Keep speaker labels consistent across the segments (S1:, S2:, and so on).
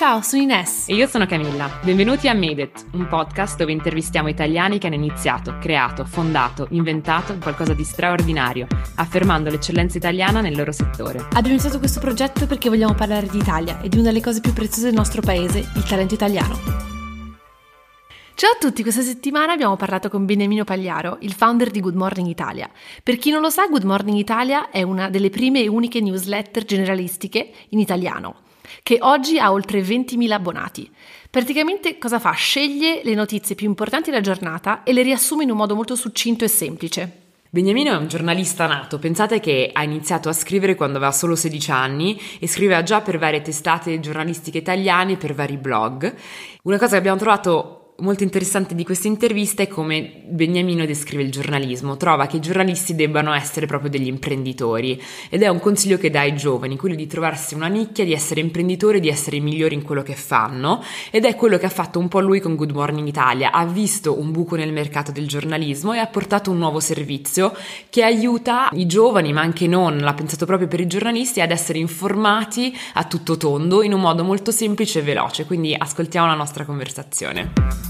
S1: Ciao, sono Ines.
S2: E io sono Camilla. Benvenuti a Made It, un podcast dove intervistiamo italiani che hanno iniziato, creato, fondato, inventato qualcosa di straordinario, affermando l'eccellenza italiana nel loro settore.
S1: Abbiamo iniziato questo progetto perché vogliamo parlare di Italia e di una delle cose più preziose del nostro paese, il talento italiano. Ciao a tutti, questa settimana abbiamo parlato con Beniamino Pagliaro, il founder di Good Morning Italia. Per chi non lo sa, Good Morning Italia è una delle prime e uniche newsletter generalistiche in italiano che oggi ha oltre 20.000 abbonati. Praticamente cosa fa? Sceglie le notizie più importanti della giornata e le riassume in un modo molto succinto e semplice.
S2: Beniamino è un giornalista nato, pensate che ha iniziato a scrivere quando aveva solo 16 anni e scriveva già per varie testate giornalistiche italiane, per vari blog. Una cosa che abbiamo trovato molto interessante di questa intervista è come Beniamino descrive il giornalismo. Trova che i giornalisti debbano essere proprio degli imprenditori ed è un consiglio che dà ai giovani, quello di trovarsi una nicchia, di essere imprenditori, di essere migliori in quello che fanno ed è quello che ha fatto un po' lui con Good Morning Italia. Ha visto un buco nel mercato del giornalismo e ha portato un nuovo servizio che aiuta i giovani, ma anche non, l'ha pensato proprio per i giornalisti, ad essere informati a tutto tondo in un modo molto semplice e veloce. Quindi ascoltiamo la nostra conversazione.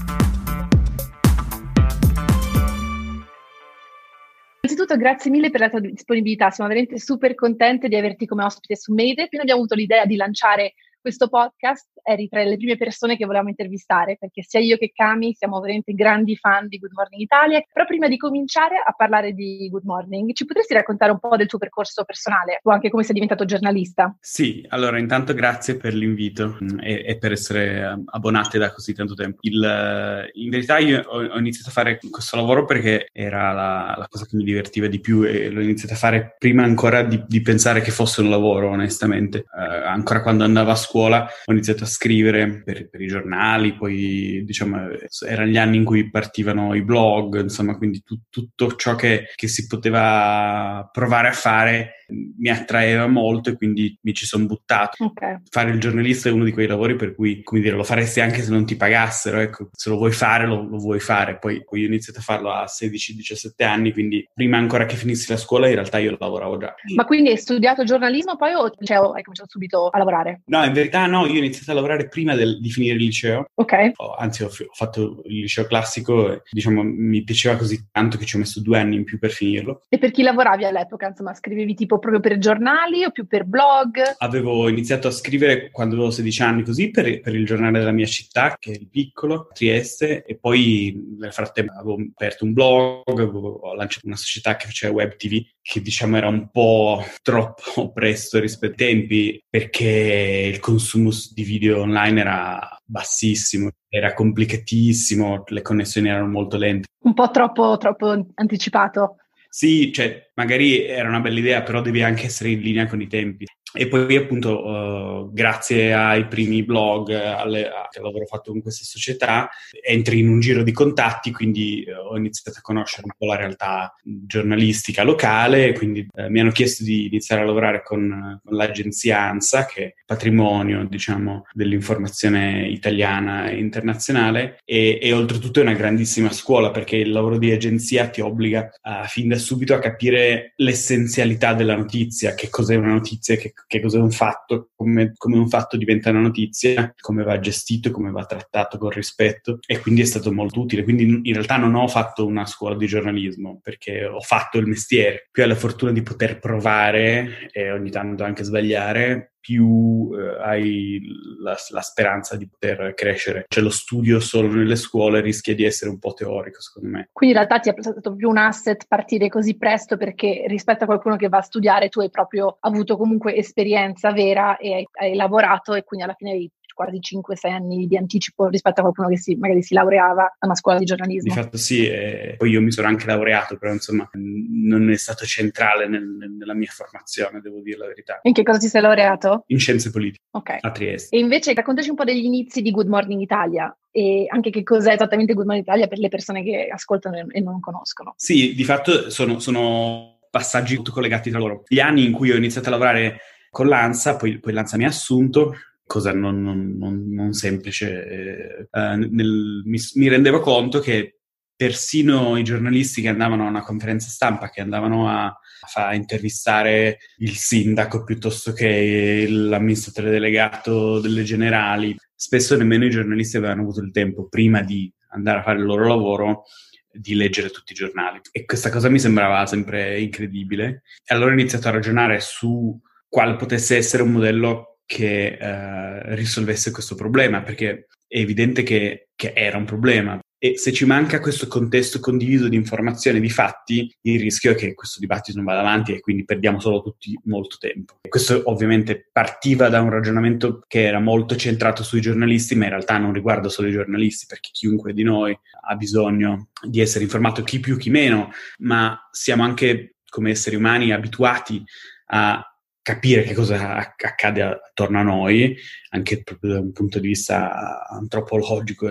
S3: Innanzitutto grazie mille per la tua disponibilità, siamo veramente super contente di averti come ospite su Made. Quindi abbiamo avuto l'idea di lanciare questo podcast eri tra le prime persone che volevamo intervistare, perché sia io che Cami siamo veramente grandi fan di Good Morning Italia. Però prima di cominciare a parlare di Good Morning, ci potresti raccontare un po' del tuo percorso personale o anche come sei diventato giornalista?
S4: Sì, allora intanto grazie per l'invito mm, e, e per essere abbonati da così tanto tempo. Il, in verità io ho, ho, iniziato a fare questo lavoro perché era la, la, cosa che mi divertiva di più e l'ho iniziato a fare prima ancora di, di pensare che fosse un lavoro, onestamente. Uh, ancora quando andavo a scuola ho iniziato a scrivere per, per, i giornali, poi diciamo erano gli anni in cui partivano i blog, insomma, quindi tu, tutto ciò che, che si poteva provare a fare mi attraeva molto e quindi mi ci sono buttato. Okay. Fare il giornalista è uno di quei lavori per cui, come dire, lo faresti anche se non ti pagassero, ecco, se lo vuoi fare lo, lo vuoi fare. Poi, poi, ho iniziato a farlo a 16-17 anni, quindi prima ancora che finissi la scuola in realtà io lavoravo già.
S3: Ma quindi hai studiato giornalismo poi o cioè, hai cominciato subito a lavorare?
S4: No, in verità no, io ho iniziato a lavorare prima del, di finire il liceo.
S3: Ok.
S4: Oh, anzi, ho, ho, fatto il liceo classico e diciamo mi piaceva così tanto che ci ho messo due anni in più per finirlo.
S3: E per chi lavoravi all'epoca? Insomma, scrivevi tipo proprio per giornali o più per blog?
S4: Avevo iniziato a scrivere quando avevo 16 anni così per, per il giornale della mia città, che è il piccolo, Trieste, e poi nel frattempo avevo aperto un blog, avevo, ho lanciato una società che faceva web TV, che diciamo era un po' troppo presto rispetto ai tempi, perché il consumo di video online era bassissimo, era complicatissimo, le connessioni erano molto lente.
S3: Un po' troppo, troppo anticipato.
S4: Sì, cioè, magari era una bella idea, però devi anche essere in linea con i tempi. E poi appunto uh, grazie ai primi blog alle, a, che avevo fatto con questa società entri in un giro di contatti, quindi uh, ho iniziato a conoscere un po' la realtà giornalistica locale, quindi uh, mi hanno chiesto di iniziare a lavorare con, con, l'agenzia ANSA, che è patrimonio diciamo dell'informazione italiana e internazionale. E, e oltretutto è una grandissima scuola perché il lavoro di agenzia ti obbliga fin da subito a capire l'essenzialità della notizia, che cos'è una notizia, che che cos'è un fatto, come, come, un fatto diventa una notizia, come va gestito, come va trattato con rispetto e quindi è stato molto utile. Quindi in realtà non ho fatto una scuola di giornalismo perché ho fatto il mestiere, più ho la fortuna di poter provare e ogni tanto anche sbagliare più eh, hai la, la, speranza di poter crescere. Cioè lo studio solo nelle scuole rischia di essere un po' teorico, secondo me.
S3: Quindi in realtà ti è stato più un asset partire così presto perché rispetto a qualcuno che va a studiare tu hai proprio avuto comunque esperienza vera e hai, hai lavorato e quindi alla fine hai quasi 5-6 anni di anticipo rispetto a qualcuno che si, magari si laureava a una scuola di giornalismo.
S4: Di fatto sì, e poi io mi sono anche laureato, però insomma non è stato centrale nel, nella mia formazione, devo dire la verità.
S3: In che cosa ti sei laureato?
S4: In scienze politiche,
S3: okay.
S4: a Trieste.
S3: E invece raccontaci un po' degli inizi di Good Morning Italia e anche che cos'è esattamente Good Morning Italia per le persone che ascoltano e non conoscono.
S4: Sì, di fatto sono, sono passaggi collegati tra loro. Gli anni in cui ho iniziato a lavorare con l'ANSA, poi, poi l'ANSA mi ha assunto, cosa non, non, non, non semplice. Eh, nel, mi, mi, rendevo conto che persino i giornalisti che andavano a una conferenza stampa, che andavano a, fa intervistare il sindaco piuttosto che l'amministratore delegato delle generali. Spesso nemmeno i giornalisti avevano avuto il tempo prima di andare a fare il loro lavoro di leggere tutti i giornali. E questa cosa mi sembrava sempre incredibile. E allora ho iniziato a ragionare su quale potesse essere un modello che eh, risolvesse questo problema, perché è evidente che, che, era un problema. E se ci manca questo contesto condiviso di informazioni e di fatti, il rischio è che questo dibattito non vada avanti e quindi perdiamo solo tutti molto tempo. E questo ovviamente partiva da un ragionamento che era molto centrato sui giornalisti, ma in realtà non riguarda solo i giornalisti, perché chiunque di noi ha bisogno di essere informato, chi più, chi meno, ma siamo anche come esseri umani abituati a capire che cosa accade attorno a noi, anche proprio da un punto di vista antropologico.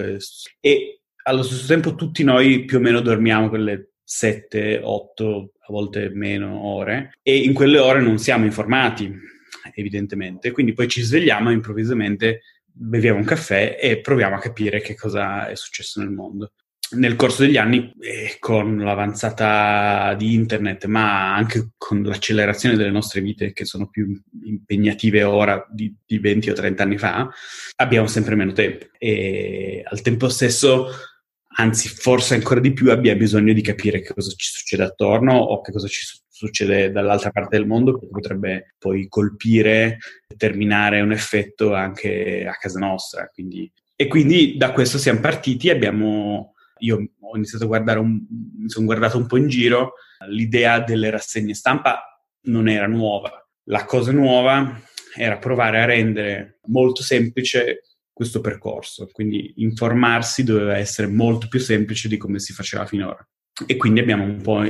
S4: E, allo stesso tempo tutti noi più o meno dormiamo quelle 7, 8, a volte meno ore e in quelle ore non siamo informati, evidentemente. Quindi poi ci svegliamo e improvvisamente beviamo un caffè e proviamo a capire che cosa è successo nel mondo nel corso degli anni, eh, con l'avanzata di internet, ma anche con l'accelerazione delle nostre vite che sono più impegnative ora di, di 20 o 30 anni fa, abbiamo sempre meno tempo. E al tempo stesso, anzi forse ancora di più, abbiamo bisogno di capire che cosa ci succede attorno o che cosa ci succede dall'altra parte del mondo che potrebbe poi colpire, determinare un effetto anche a casa nostra. Quindi, e quindi da questo siamo partiti abbiamo io ho iniziato a guardare, un, mi sono guardato un po' in giro, l'idea delle rassegne stampa non era nuova. La cosa nuova era provare a rendere molto semplice questo percorso, quindi informarsi doveva essere molto più semplice di come si faceva finora. E quindi abbiamo un po'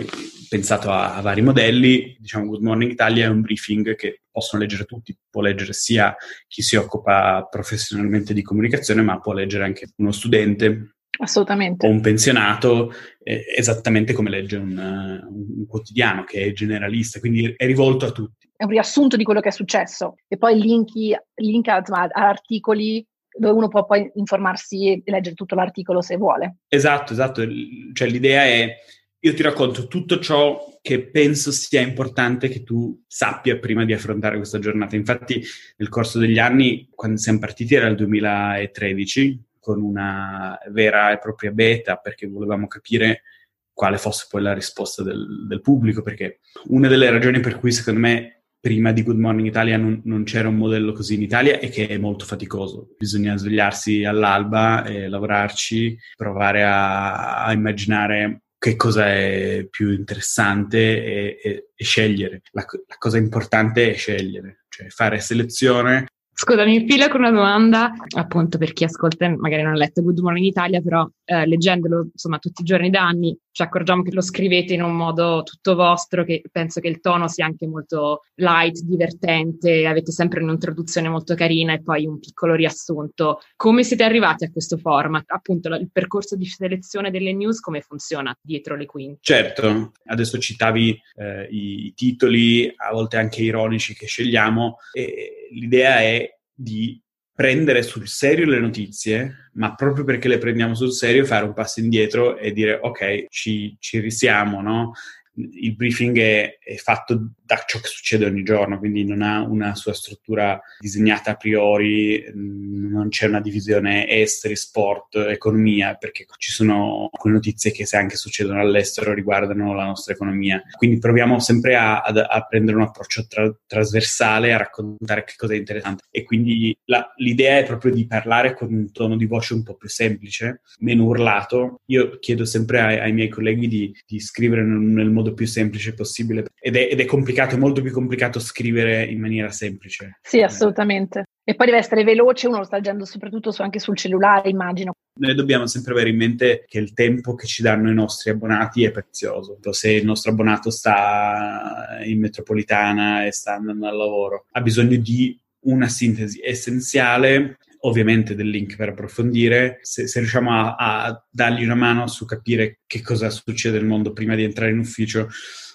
S4: pensato a, a, vari modelli, diciamo Good Morning Italia è un briefing che possono leggere tutti, può leggere sia chi si occupa professionalmente di comunicazione, ma può leggere anche uno studente
S3: Assolutamente.
S4: O un pensionato, eh, esattamente come legge un, uh, un, quotidiano che è generalista, quindi è rivolto a tutti.
S3: È un riassunto di quello che è successo e poi linki, link a, a articoli dove uno può poi informarsi e leggere tutto l'articolo se vuole.
S4: Esatto, esatto. Cioè l'idea è, io ti racconto tutto ciò che penso sia importante che tu sappia prima di affrontare questa giornata. Infatti nel corso degli anni, quando siamo partiti era il 2013, con una vera e propria beta perché volevamo capire quale fosse poi la risposta del, del pubblico, perché una delle ragioni per cui secondo me prima di Good Morning Italia non, non, c'era un modello così in Italia è che è molto faticoso. Bisogna svegliarsi all'alba e lavorarci, provare a, a immaginare che cosa è più interessante e, e, e scegliere. La, la, cosa importante è scegliere, cioè fare selezione,
S5: Scusa, mi infilo con una domanda, appunto per chi ascolta e magari non ha letto Good Morning Italia, però eh, leggendolo insomma tutti i giorni da anni ci accorgiamo che lo scrivete in un modo tutto vostro, che penso che il tono sia anche molto light, divertente, avete sempre un'introduzione molto carina e poi un piccolo riassunto. Come siete arrivati a questo format? Appunto il percorso di selezione delle news, come funziona dietro le quinte?
S4: Certo, adesso citavi eh, i titoli, a volte anche ironici che scegliamo, e l'idea è di prendere sul serio le notizie, ma proprio perché le prendiamo sul serio fare un passo indietro e dire ok, ci, ci risiamo, no? il briefing è, è, fatto da ciò che succede ogni giorno, quindi non ha una sua struttura disegnata a priori, mm, non c'è una divisione esteri, sport, economia, perché ci sono quelle notizie che se anche succedono all'estero riguardano la nostra economia. Quindi proviamo sempre a, a, a prendere un approccio tra, trasversale, a raccontare che cosa è interessante. E quindi la, l'idea è proprio di parlare con un tono di voce un po' più semplice, meno urlato. Io chiedo sempre ai, ai miei colleghi di, di scrivere nel, nel modo più semplice possibile ed è, ed è complicato, è molto più complicato scrivere in maniera semplice.
S3: Sì, assolutamente. E poi deve essere veloce, uno lo sta leggendo soprattutto su, anche sul cellulare, immagino.
S4: Noi dobbiamo sempre avere in mente che il tempo che ci danno i nostri abbonati è prezioso. Se il nostro abbonato sta in metropolitana e sta andando al lavoro, ha bisogno di una sintesi essenziale ovviamente del link per approfondire, se, se riusciamo a, a, dargli una mano su capire che cosa succede nel mondo prima di entrare in ufficio,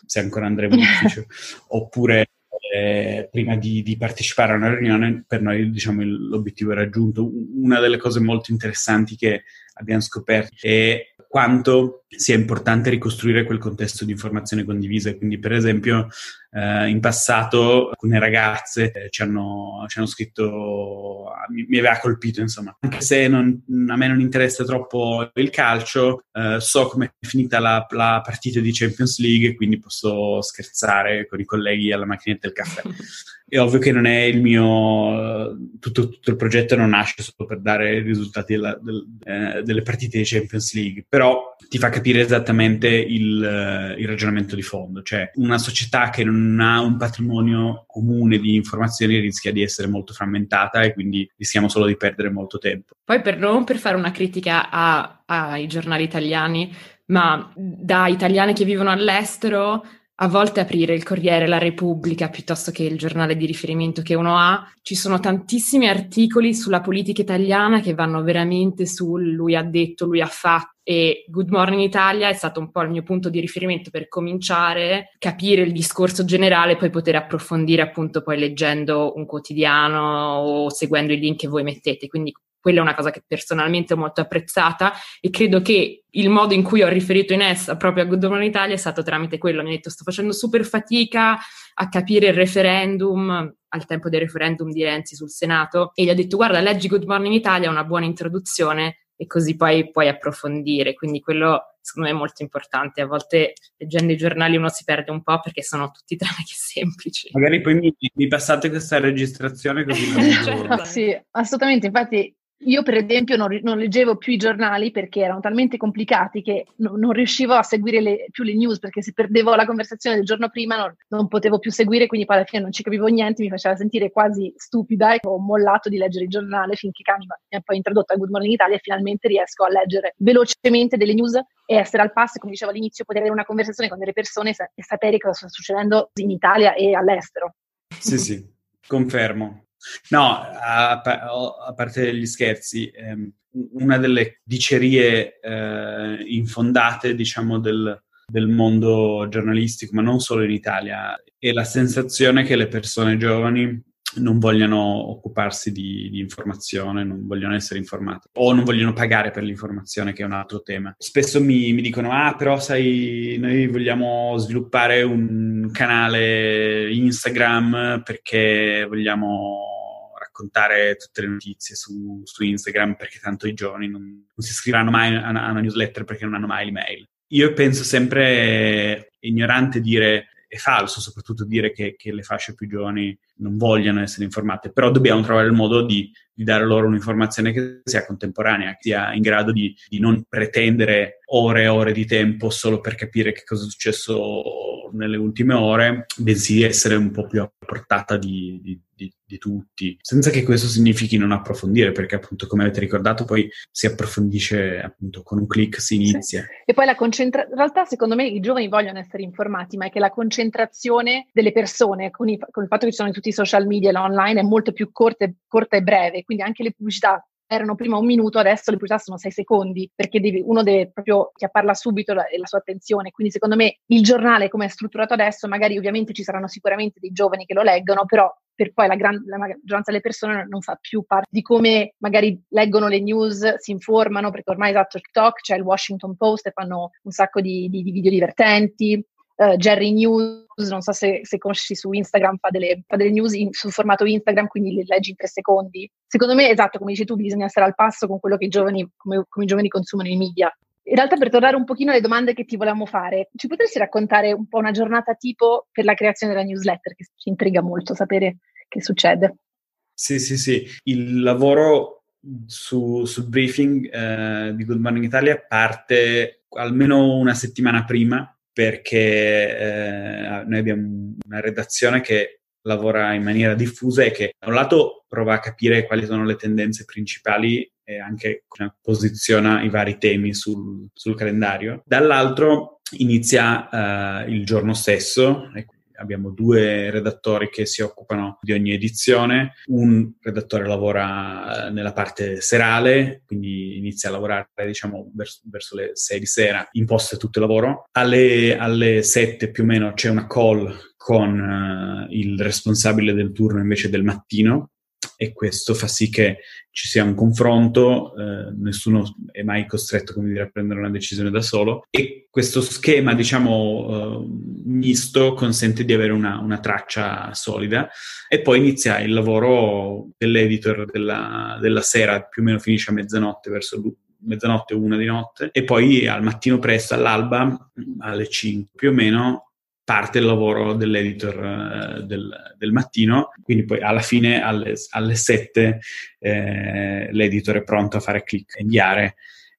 S4: se ancora andremo in ufficio, oppure eh, prima di, di, partecipare a una riunione, per noi diciamo, l'obiettivo è raggiunto. Una delle cose molto interessanti che abbiamo scoperto è quanto sia importante ricostruire quel contesto di informazione condivisa. Quindi, per esempio, eh, in passato alcune ragazze eh, ci, hanno, ci, hanno, scritto, mi, mi, aveva colpito, insomma, anche se non, a me non interessa troppo il calcio, eh, so come è finita la, la, partita di Champions League, quindi posso scherzare con i colleghi alla macchinetta del caffè. È ovvio che non è il mio. Tutto, tutto il progetto non nasce solo per dare i risultati della, del, eh, delle partite di Champions League, però ti fa capire esattamente il, il ragionamento di fondo. Cioè, una società che non non ha un patrimonio comune di informazioni rischia di essere molto frammentata e quindi rischiamo solo di perdere molto tempo.
S5: Poi per non per fare una critica a, ai giornali italiani, ma da italiani che vivono all'estero, a volte aprire il Corriere, la Repubblica, piuttosto che il giornale di riferimento che uno ha, ci sono tantissimi articoli sulla politica italiana che vanno veramente sul lui ha detto, lui ha fatto e Good Morning Italia è stato un po' il mio punto di riferimento per cominciare, capire il discorso generale e poi poter approfondire appunto poi leggendo un quotidiano o seguendo i link che voi mettete. Quindi quella è una cosa che personalmente ho molto apprezzata e credo che il modo in cui ho riferito in essa proprio a Good Morning Italia è stato tramite quello. Mi ha detto sto facendo super fatica a capire il referendum al tempo del referendum di Renzi sul Senato e gli ho detto guarda leggi Good Morning Italia, è una buona introduzione e così poi puoi approfondire. Quindi quello secondo me è molto importante. A volte leggendo i giornali uno si perde un po' perché sono tutti tranne che semplici.
S4: Magari poi mi, mi passate questa registrazione così.
S3: certo. Sì, assolutamente. Infatti io, per esempio, non, non, leggevo più i giornali perché erano talmente complicati che no, non riuscivo a seguire le, più le news perché se perdevo la conversazione del giorno prima non, non, potevo più seguire, quindi poi alla fine non ci capivo niente, mi faceva sentire quasi stupida e ho mollato di leggere il giornale finché Canva mi ha poi introdotto a Good Morning Italia e finalmente riesco a leggere velocemente delle news e essere al passo, come dicevo all'inizio, poter avere una conversazione con delle persone e sapere cosa sta succedendo in Italia e all'estero.
S4: Sì, sì, confermo. No, a, a parte gli scherzi, ehm, una delle dicerie eh, infondate, diciamo, del, del mondo giornalistico, ma non solo in Italia, è la sensazione che le persone giovani non vogliono occuparsi di, di, informazione, non vogliono essere informati o non vogliono pagare per l'informazione, che è un altro tema. Spesso mi, mi, dicono: Ah, però sai, noi vogliamo sviluppare un canale Instagram perché vogliamo raccontare tutte le notizie su, su Instagram perché tanto i giovani non, non si iscriveranno mai a una, a una newsletter perché non hanno mai l'email. Io penso sempre ignorante dire è falso soprattutto dire che, che, le fasce più giovani non vogliano essere informate, però dobbiamo trovare il modo di, di dare loro un'informazione che sia contemporanea, che sia in grado di, di, non pretendere ore e ore di tempo solo per capire che cosa è successo nelle ultime ore, bensì essere un po' più a portata di, di, di, tutti, senza che questo significhi non approfondire, perché appunto come avete ricordato poi si approfondisce appunto con un clic, si inizia. Sì.
S3: E poi la concentrazione, in realtà secondo me i giovani vogliono essere informati, ma è che la concentrazione delle persone con, i, con il fatto che ci sono tutti i social media e online è molto più corta, corta e breve, quindi anche le pubblicità erano prima un minuto, adesso le pubblicità sono sei secondi, perché devi, uno deve proprio chiapparla subito la, la sua attenzione. Quindi secondo me il giornale come è strutturato adesso, magari ovviamente ci saranno sicuramente dei giovani che lo leggono, però per poi la, gran, la maggioranza delle persone non fa più parte di come magari leggono le news, si informano, perché ormai esatto TikTok, c'è il Washington Post e fanno un sacco di, di, di video divertenti, uh, Jerry News, non so se, se, conosci su Instagram, fa delle, fa delle news in, sul formato Instagram, quindi le leggi in tre secondi. Secondo me, esatto, come dici tu, bisogna essere al passo con quello che i giovani, come, come i giovani consumano i media. In realtà, per tornare un pochino alle domande che ti volevamo fare, ci potresti raccontare un po' una giornata tipo per la creazione della newsletter, che ci intriga molto sapere che succede.
S4: Sì, sì, sì. Il lavoro su, sul briefing eh, di Good Morning Italia parte almeno una settimana prima perché eh, noi abbiamo una redazione che lavora in maniera diffusa e che da un lato prova a capire quali sono le tendenze principali e anche posiziona i vari temi sul, sul calendario, dall'altro inizia eh, il giorno stesso, abbiamo due redattori che si occupano di ogni edizione, un redattore lavora eh, nella parte serale, quindi inizia a lavorare diciamo verso, verso le 6 di sera, imposta tutto il lavoro, alle, alle 7 più o meno c'è una call con uh, il responsabile del turno invece del mattino e questo fa sì che ci sia un confronto, eh, nessuno è mai costretto dire, a prendere una decisione da solo. E questo schema diciamo eh, misto consente di avere una, una, traccia solida. E poi inizia il lavoro dell'editor della, della sera, più o meno finisce a mezzanotte verso mezzanotte una di notte. E poi al mattino presto all'alba alle 5 più o meno parte il lavoro dell'editor uh, del, del, mattino, quindi poi alla fine alle, alle 7 eh, l'editor è pronto a fare click, inviare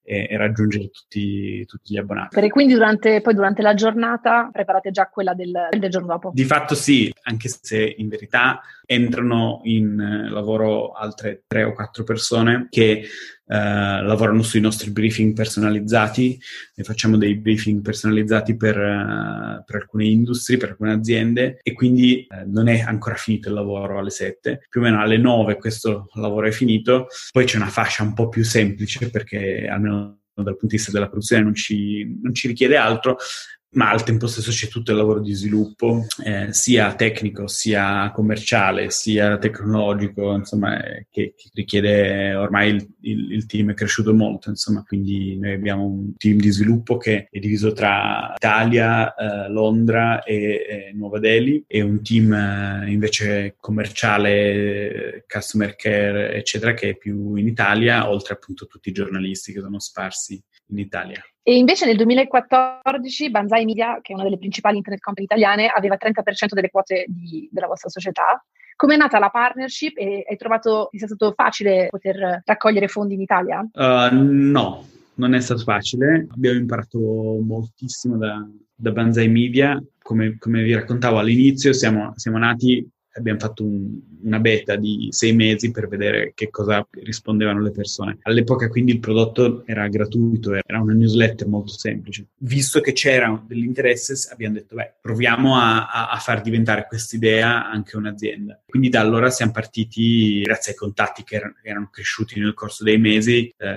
S4: e, e raggiungere tutti, tutti, gli abbonati.
S3: E quindi durante, poi durante la giornata preparate già quella del, del, giorno dopo?
S4: Di fatto sì, anche se in verità entrano in eh, lavoro altre tre o quattro persone che Uh, lavorano sui nostri briefing personalizzati, ne facciamo dei briefing personalizzati per, uh, per alcune industrie, per alcune aziende e quindi uh, non è ancora finito il lavoro alle 7, più o meno alle 9 questo lavoro è finito, poi c'è una fascia un po' più semplice perché almeno dal punto di vista della produzione non ci, non ci richiede altro, ma al tempo stesso c'è tutto il lavoro di sviluppo, eh, sia tecnico, sia commerciale, sia tecnologico, insomma, eh, che, che, richiede ormai il, il, il, team è cresciuto molto, insomma, quindi noi abbiamo un team di sviluppo che è diviso tra Italia, eh, Londra e, e, Nuova Delhi e un team eh, invece commerciale, customer care, eccetera, che è più in Italia, oltre appunto a tutti i giornalisti che sono sparsi in Italia.
S3: E invece nel 2014 Banzai Media, che è una delle principali internet company italiane, aveva 30% delle quote di, della vostra società. Come è nata la partnership e hai trovato che sia stato facile poter raccogliere fondi in Italia?
S4: Uh, no, non è stato facile. Abbiamo imparato moltissimo da, da Banzai Media. Come, come, vi raccontavo all'inizio, siamo, siamo nati abbiamo fatto un, una beta di sei mesi per vedere che cosa rispondevano le persone. All'epoca quindi il prodotto era gratuito, era una newsletter molto semplice. Visto che c'era dell'interesse abbiamo detto, beh, proviamo a, a, a far diventare questa idea anche un'azienda. Quindi da allora siamo partiti, grazie ai contatti che erano, erano cresciuti nel corso dei mesi, eh,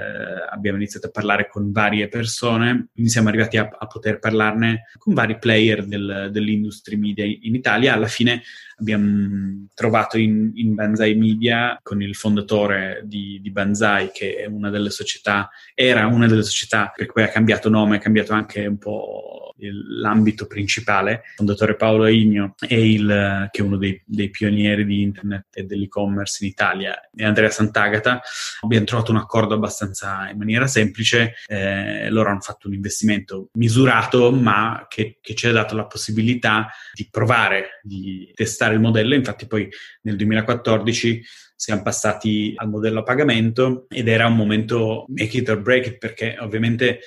S4: abbiamo iniziato a parlare con varie persone, quindi siamo arrivati a, a poter parlarne con vari player del, dell'industria media in Italia. Alla fine abbiamo trovato in, in, Banzai Media con il fondatore di, di, Banzai, che è una delle società, era una delle società per cui ha cambiato nome, ha cambiato anche un po' il, l'ambito principale, il fondatore Paolo Igno, il, che è uno dei, dei, pionieri di internet e dell'e-commerce in Italia, e Andrea Sant'Agata. Abbiamo trovato un accordo abbastanza in maniera semplice, eh, loro hanno fatto un investimento misurato, ma che, che ci ha dato la possibilità di provare, di testare il modello, infatti poi nel 2014 siamo passati al modello a pagamento ed era un momento make it or break it perché ovviamente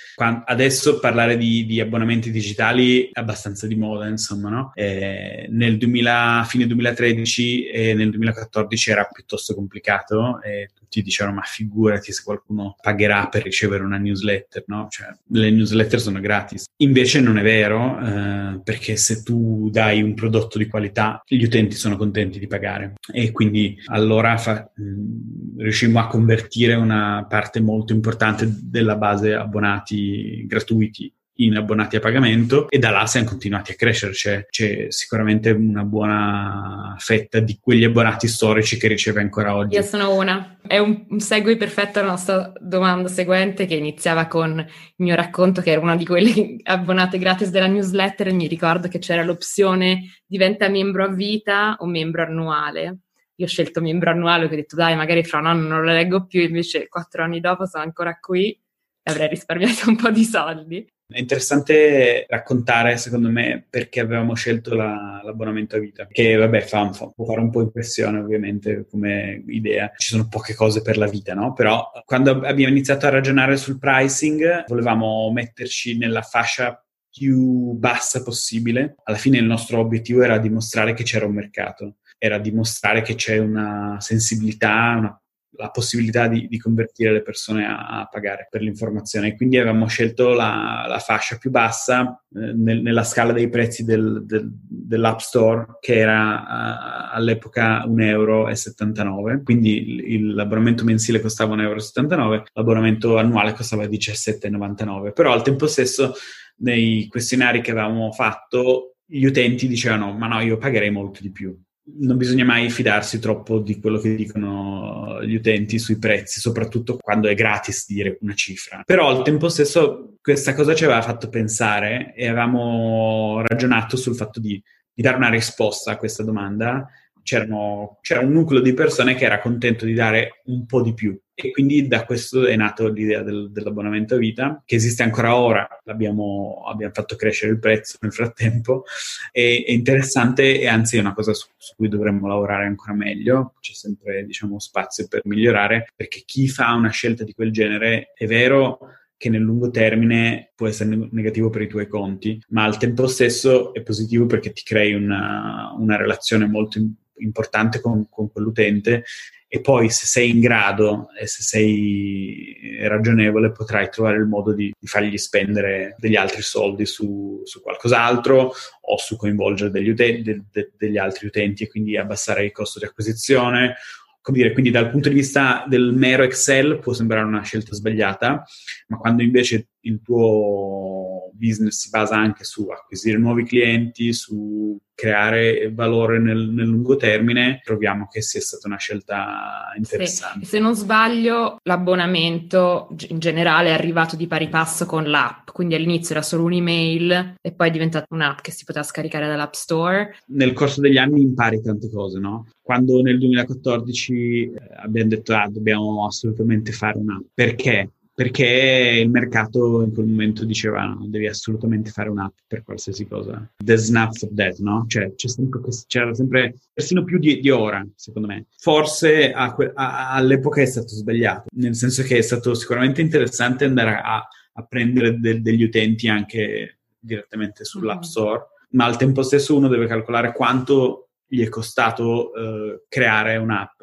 S4: adesso parlare di, di, abbonamenti digitali è abbastanza di moda insomma no? Eh, nel 2000, fine 2013 e nel 2014 era piuttosto complicato e tutti dicevano ma figurati se qualcuno pagherà per ricevere una newsletter no? Cioè, le newsletter sono gratis invece non è vero eh, perché se tu dai un prodotto di qualità gli utenti sono contenti di pagare e quindi allora fa, mh, mm, riuscimmo a convertire una parte molto importante della base abbonati gratuiti in abbonati a pagamento e da là siamo continuati a crescere. C'è, c'è, sicuramente una buona fetta di quegli abbonati storici che riceve ancora oggi.
S5: Io sono una. È un, un segue perfetto alla nostra domanda seguente che iniziava con il mio racconto che era una di quelle abbonate gratis della newsletter e mi ricordo che c'era l'opzione diventa membro a vita o membro annuale. Io ho scelto membro annuale, che ho detto dai, magari fra un anno non lo leggo più, invece quattro anni dopo sono ancora qui e avrei risparmiato un po' di soldi.
S4: È interessante raccontare, secondo me, perché avevamo scelto la, l'abbonamento a vita, che vabbè fa, fa, può fare un po' impressione ovviamente come idea. Ci sono poche cose per la vita, no? Però quando abbiamo iniziato a ragionare sul pricing, volevamo metterci nella fascia più bassa possibile. Alla fine il nostro obiettivo era dimostrare che c'era un mercato era dimostrare che c'è una sensibilità, una, la possibilità di, di, convertire le persone a, a, pagare per l'informazione. Quindi avevamo scelto la, la fascia più bassa eh, nel, nella scala dei prezzi del, del, dell'App Store, che era uh, all'epoca 1,79 euro. Quindi il, l'abbonamento mensile costava 1,79 euro, l'abbonamento annuale costava 17,99. Però al tempo stesso nei questionari che avevamo fatto gli utenti dicevano ma no, io pagherei molto di più non bisogna mai fidarsi troppo di quello che dicono gli utenti sui prezzi, soprattutto quando è gratis dire una cifra. Però al tempo stesso questa cosa ci aveva fatto pensare e avevamo ragionato sul fatto di, di dare una risposta a questa domanda c'erano, c'era un nucleo di persone che era contento di dare un po' di più. E quindi da questo è nata l'idea del, dell'abbonamento a vita, che esiste ancora ora, abbiamo, fatto crescere il prezzo nel frattempo, è, è interessante e anzi è una cosa su, su, cui dovremmo lavorare ancora meglio, c'è sempre diciamo, spazio per migliorare, perché chi fa una scelta di quel genere è vero che nel lungo termine può essere negativo per i tuoi conti, ma al tempo stesso è positivo perché ti crei una, una relazione molto importante con, con quell'utente e poi se sei in grado e se sei ragionevole potrai trovare il modo di, di fargli spendere degli altri soldi su, su qualcos'altro o su coinvolgere degli, utenti, de, de, degli altri utenti e quindi abbassare il costo di acquisizione. Come dire, quindi dal punto di vista del mero Excel può sembrare una scelta sbagliata, ma quando invece il tuo business si basa anche su acquisire nuovi clienti, su creare valore nel, nel, lungo termine, troviamo che sia stata una scelta interessante.
S5: Sì. Se non sbaglio, l'abbonamento in generale è arrivato di pari passo con l'app, quindi all'inizio era solo un'email e poi è diventata un'app che si poteva scaricare dall'App Store.
S4: Nel corso degli anni impari tante cose, no? Quando nel 2014 eh, abbiamo detto ah, dobbiamo assolutamente fare un'app, perché? Perché il mercato in quel momento diceva no, devi assolutamente fare un'app per qualsiasi cosa. There's enough of that, no? Cioè, sempre questo, c'era sempre, persino più di, di, ora, secondo me. Forse a a, all'epoca è stato sbagliato, nel senso che è stato sicuramente interessante andare a, a prendere de, degli utenti anche direttamente sull'App mm-hmm. Store, ma al tempo stesso uno deve calcolare quanto gli è costato eh, creare un'app,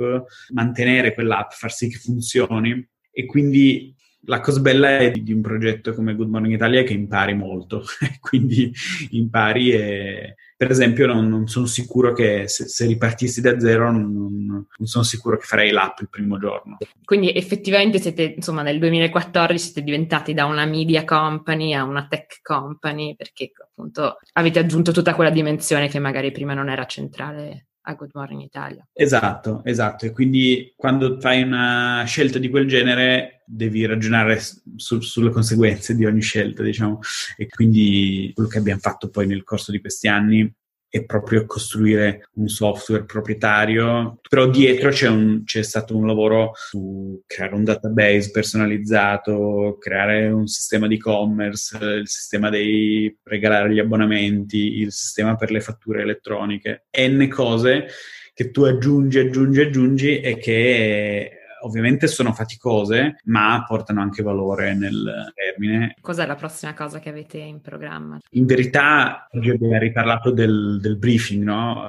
S4: mantenere quell'app, far sì che funzioni e quindi la cosa bella è di, un progetto come Good Morning Italia è che impari molto, quindi impari e per esempio non, non sono sicuro che se, se ripartissi da zero non, non, sono sicuro che farei l'app il primo giorno.
S5: Quindi effettivamente siete, insomma, nel 2014 siete diventati da una media company a una tech company perché appunto avete aggiunto tutta quella dimensione che magari prima non era centrale a Good Morning Italia.
S4: Esatto, esatto. E quindi quando fai una scelta di quel genere devi ragionare su, sulle conseguenze di ogni scelta, diciamo. E quindi quello che abbiamo fatto poi nel corso di questi anni è proprio costruire un software proprietario, però dietro c'è, un, c'è, stato un lavoro su creare un database personalizzato, creare un sistema di e-commerce, il sistema di regalare gli abbonamenti, il sistema per le fatture elettroniche, n cose che tu aggiungi, aggiungi, aggiungi e che ovviamente sono faticose, ma portano anche valore nel termine.
S5: Cos'è la prossima cosa che avete in programma?
S4: In verità, oggi abbiamo riparlato del, del briefing, no?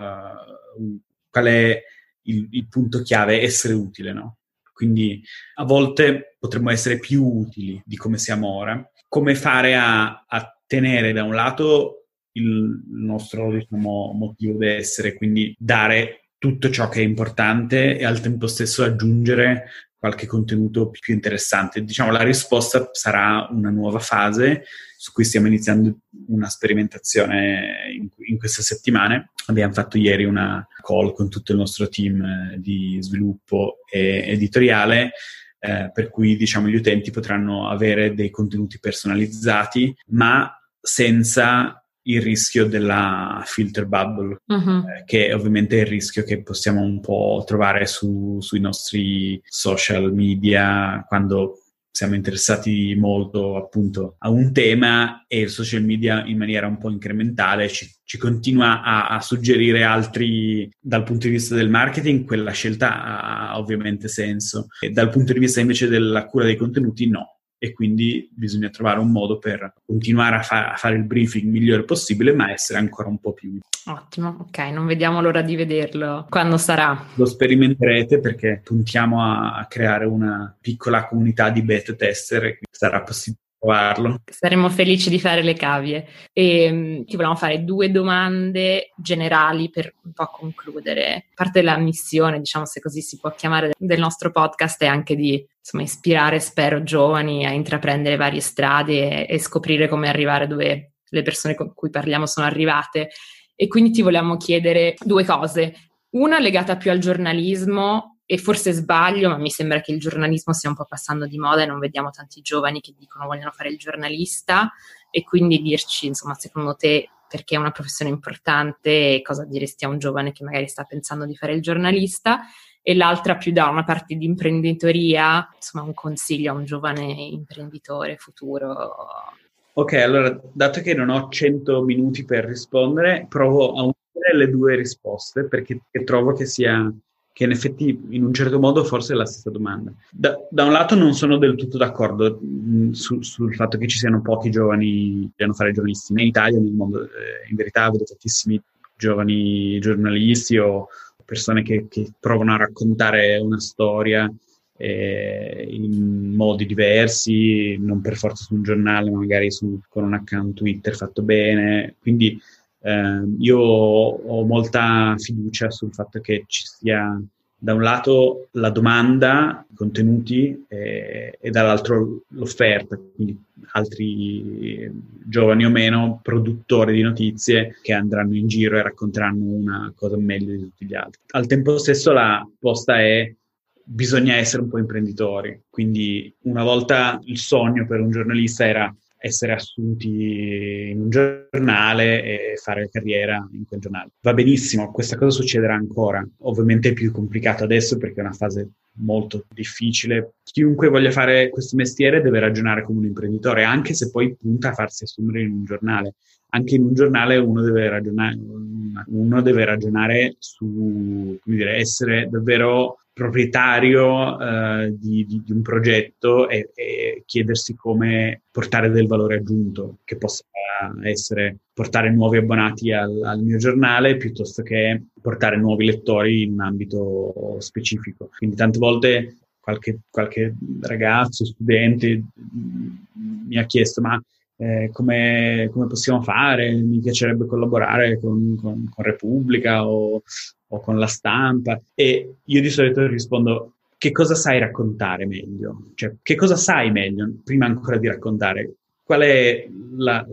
S4: Uh, qual è il, il, punto chiave? Essere utile, no? Quindi a volte potremmo essere più utili di come siamo ora. Come fare a, a tenere da un lato il nostro diciamo, motivo di essere, quindi dare tutto ciò che è importante e al tempo stesso aggiungere qualche contenuto più interessante. Diciamo la risposta sarà una nuova fase su cui stiamo iniziando una sperimentazione in, in queste settimane. Abbiamo fatto ieri una call con tutto il nostro team eh, di sviluppo e editoriale eh, per cui diciamo gli utenti potranno avere dei contenuti personalizzati ma senza il rischio della filter bubble, uh-huh. eh, che ovviamente è il rischio che possiamo un po' trovare su, sui nostri social media quando siamo interessati molto appunto a un tema e il social media in maniera un po' incrementale ci, ci continua a, a, suggerire altri dal punto di vista del marketing quella scelta ha ovviamente senso e dal punto di vista invece della cura dei contenuti no e quindi bisogna trovare un modo per continuare a, fa- a, fare il briefing migliore possibile, ma essere ancora un po' più.
S5: Ottimo, ok, non vediamo l'ora di vederlo. Quando sarà?
S4: Lo sperimenterete perché puntiamo a, a creare una piccola comunità di beta tester e sarà possibile provarlo.
S5: Saremmo felici di fare le cavie. E ehm, ti volevamo fare due domande generali per un po' concludere. Parte della missione, diciamo se così si può chiamare, del nostro podcast è anche di insomma, ispirare, spero, giovani a intraprendere varie strade e, e scoprire come arrivare dove le persone con cui parliamo sono arrivate. E quindi ti vogliamo chiedere due cose. Una legata più al giornalismo e forse sbaglio, ma mi sembra che il giornalismo stia un po' passando di moda e non vediamo tanti giovani che dicono vogliono fare il giornalista e quindi dirci, insomma, secondo te perché è una professione importante e cosa diresti a un giovane che magari sta pensando di fare il giornalista e l'altra più da una parte di imprenditoria, insomma un consiglio a un giovane imprenditore futuro.
S4: Ok, allora, dato che non ho 100 minuti per rispondere, provo a unire le due risposte perché trovo che sia che in effetti in un certo modo forse è la stessa domanda. Da, da un lato non sono del tutto d'accordo mm, su, sul fatto che ci siano pochi giovani che vogliono fare giornalisti, in Italia nel mondo. Eh, in verità vedo tantissimi giovani giornalisti o persone che, che provano a raccontare una storia eh, in modi diversi, non per forza su un giornale, ma magari su, con un account Twitter fatto bene. Quindi eh, io ho molta fiducia sul fatto che ci sia da un lato la domanda, i contenuti e, e dall'altro l'offerta, quindi altri giovani o meno produttori di notizie che andranno in giro e racconteranno una cosa meglio di tutti gli altri. Al tempo stesso la posta è bisogna essere un po' imprenditori, quindi una volta il sogno per un giornalista era essere assunti in un giornale e fare carriera in quel giornale. Va benissimo, questa cosa succederà ancora. Ovviamente è più complicato adesso perché è una fase molto difficile. Chiunque voglia fare questo mestiere deve ragionare come un imprenditore, anche se poi punta a farsi assumere in un giornale. Anche in un giornale uno deve ragionare, uno deve ragionare su, come dire, essere davvero proprietario eh, di, di, di, un progetto e, e, chiedersi come portare del valore aggiunto, che possa essere portare nuovi abbonati al, al, mio giornale piuttosto che portare nuovi lettori in un ambito specifico. Quindi tante volte qualche, qualche ragazzo, studente mi ha chiesto ma eh, come, come, possiamo fare? Mi piacerebbe collaborare con, con, con Repubblica o, o con la stampa e io di solito rispondo che cosa sai raccontare meglio? Cioè, che cosa sai meglio prima ancora di raccontare? Qual è la,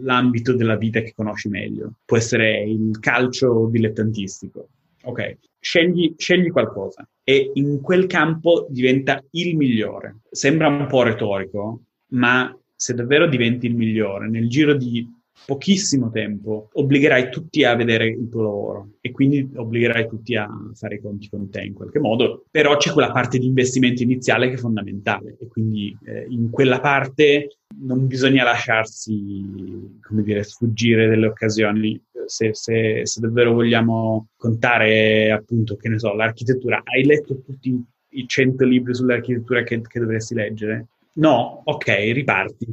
S4: l'ambito della vita che conosci meglio? Può essere il calcio dilettantistico. Ok, scegli, scegli qualcosa e in quel campo diventa il migliore. Sembra un po' retorico, ma se davvero diventi il migliore nel giro di pochissimo tempo, obbligherai tutti a vedere il tuo lavoro e quindi obbligherai tutti a fare i conti con te in qualche modo, però c'è quella parte di investimento iniziale che è fondamentale e quindi eh, in quella parte non bisogna lasciarsi, come dire, sfuggire delle occasioni. Se, se, se davvero vogliamo contare appunto, che ne so, l'architettura, hai letto tutti i 100 libri sull'architettura che, che dovresti leggere? No, ok, riparti.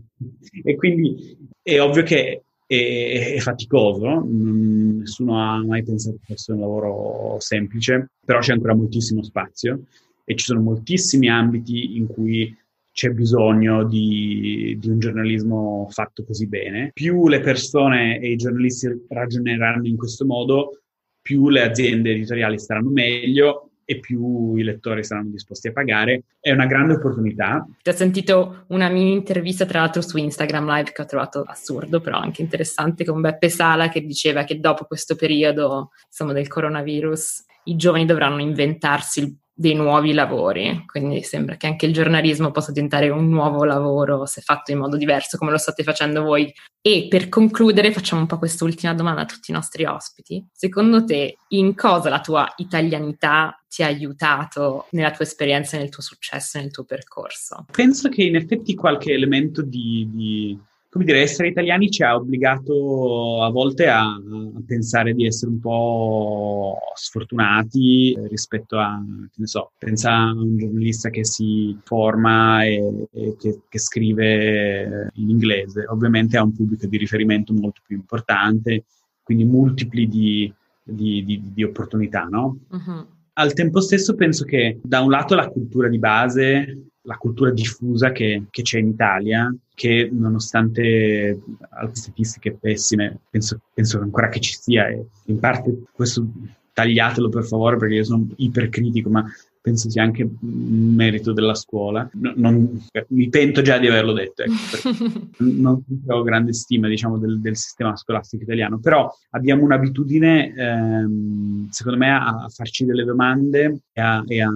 S4: E quindi è ovvio che è, è faticoso, nessuno ha mai pensato che fosse un lavoro semplice, però c'è ancora moltissimo spazio e ci sono moltissimi ambiti in cui c'è bisogno di, di, un giornalismo fatto così bene. Più le persone e i giornalisti ragioneranno in questo modo, più le aziende editoriali staranno meglio e più i lettori saranno disposti a pagare. È una grande opportunità.
S5: Ti ho sentito una mini intervista, tra l'altro, su Instagram Live che ho trovato assurdo, però anche interessante, con Beppe Sala che diceva che dopo questo periodo, insomma, del coronavirus, i giovani dovranno inventarsi il dei nuovi lavori, quindi sembra che anche il giornalismo possa diventare un nuovo lavoro se fatto in modo diverso come lo state facendo voi. E per concludere facciamo un po' quest'ultima domanda a tutti i nostri ospiti. Secondo te in cosa la tua italianità ti ha aiutato nella tua esperienza, nel tuo successo, nel tuo percorso?
S4: Penso che in effetti qualche elemento di, di come dire, essere italiani ci ha obbligato a volte a, a, pensare di essere un po' sfortunati rispetto a, che ne so, pensa a un giornalista che si forma e, e che, che, scrive in inglese, ovviamente ha un pubblico di riferimento molto più importante, quindi multipli di, di, di, di opportunità, no? Uh-huh. Al tempo stesso penso che da un lato la cultura di base la cultura diffusa che, che, c'è in Italia, che nonostante altre statistiche pessime, penso, penso ancora che ci sia, e in parte questo tagliatelo per favore perché io sono ipercritico, ma penso sia anche un merito della scuola. No, non, mi pento già di averlo detto, ecco, non ho grande stima diciamo, del, del, sistema scolastico italiano, però abbiamo un'abitudine, ehm, secondo me, a, a, farci delle domande e a, e a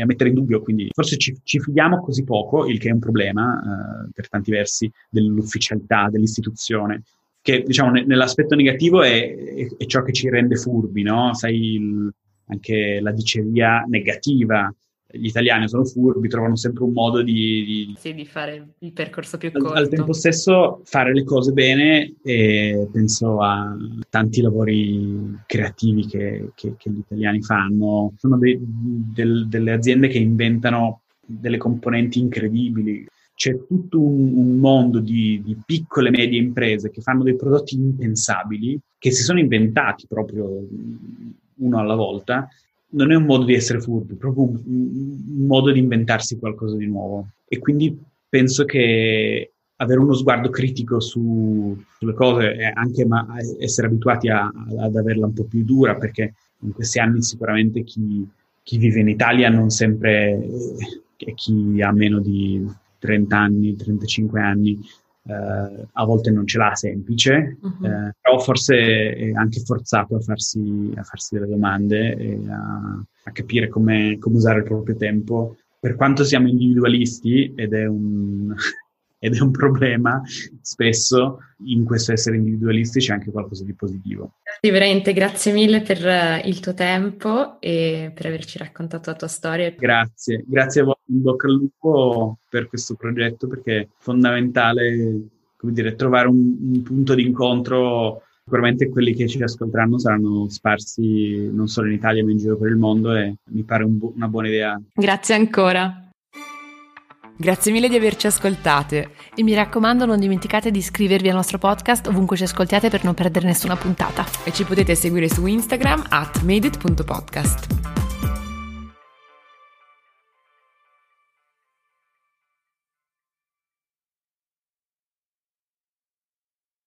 S4: a mettere in dubbio, quindi forse ci, ci, fidiamo così poco, il che è un problema eh, per tanti versi dell'ufficialità dell'istituzione, che diciamo ne, nell'aspetto negativo è, è, è, ciò che ci rende furbi, no? Sai, il, anche la diceria negativa gli italiani sono furbi, trovano sempre un modo di,
S5: di, sì, di fare il percorso più corto.
S4: Al, al, tempo stesso fare le cose bene e penso a tanti lavori creativi che, che, che gli italiani fanno. Sono dei, del, delle aziende che inventano delle componenti incredibili. C'è tutto un, un mondo di, di piccole e medie imprese che fanno dei prodotti impensabili, che si sono inventati proprio uno alla volta non è un modo di essere furbi, è proprio un, un, modo di inventarsi qualcosa di nuovo. E quindi penso che avere uno sguardo critico su, sulle cose e anche ma, essere abituati a, ad averla un po' più dura, perché in questi anni sicuramente chi, chi vive in Italia non sempre, eh, chi ha meno di 30 anni, 35 anni, Uh, a volte non ce l'ha semplice, uh-huh. uh, però forse è anche forzato a farsi, a farsi delle domande e a, a capire come, come, usare il proprio tempo. Per quanto siamo individualisti, ed è un, ed è un problema, spesso in questo essere individualisti c'è anche qualcosa di positivo.
S5: Sì, veramente, grazie mille per eh, il tuo tempo e per averci raccontato la tua storia.
S4: Grazie, grazie a voi, in bocca al lupo per questo progetto perché è fondamentale, come dire, trovare un, un punto di incontro sicuramente quelli che ci ascolteranno saranno sparsi non solo in Italia ma in giro per il mondo e mi pare un bu- una buona idea.
S5: Grazie ancora. Grazie mille di averci ascoltate.
S1: E mi raccomando non dimenticate di iscrivervi al nostro podcast ovunque ci ascoltiate per non perdere nessuna puntata.
S5: E ci potete seguire su Instagram at madeit.podcast.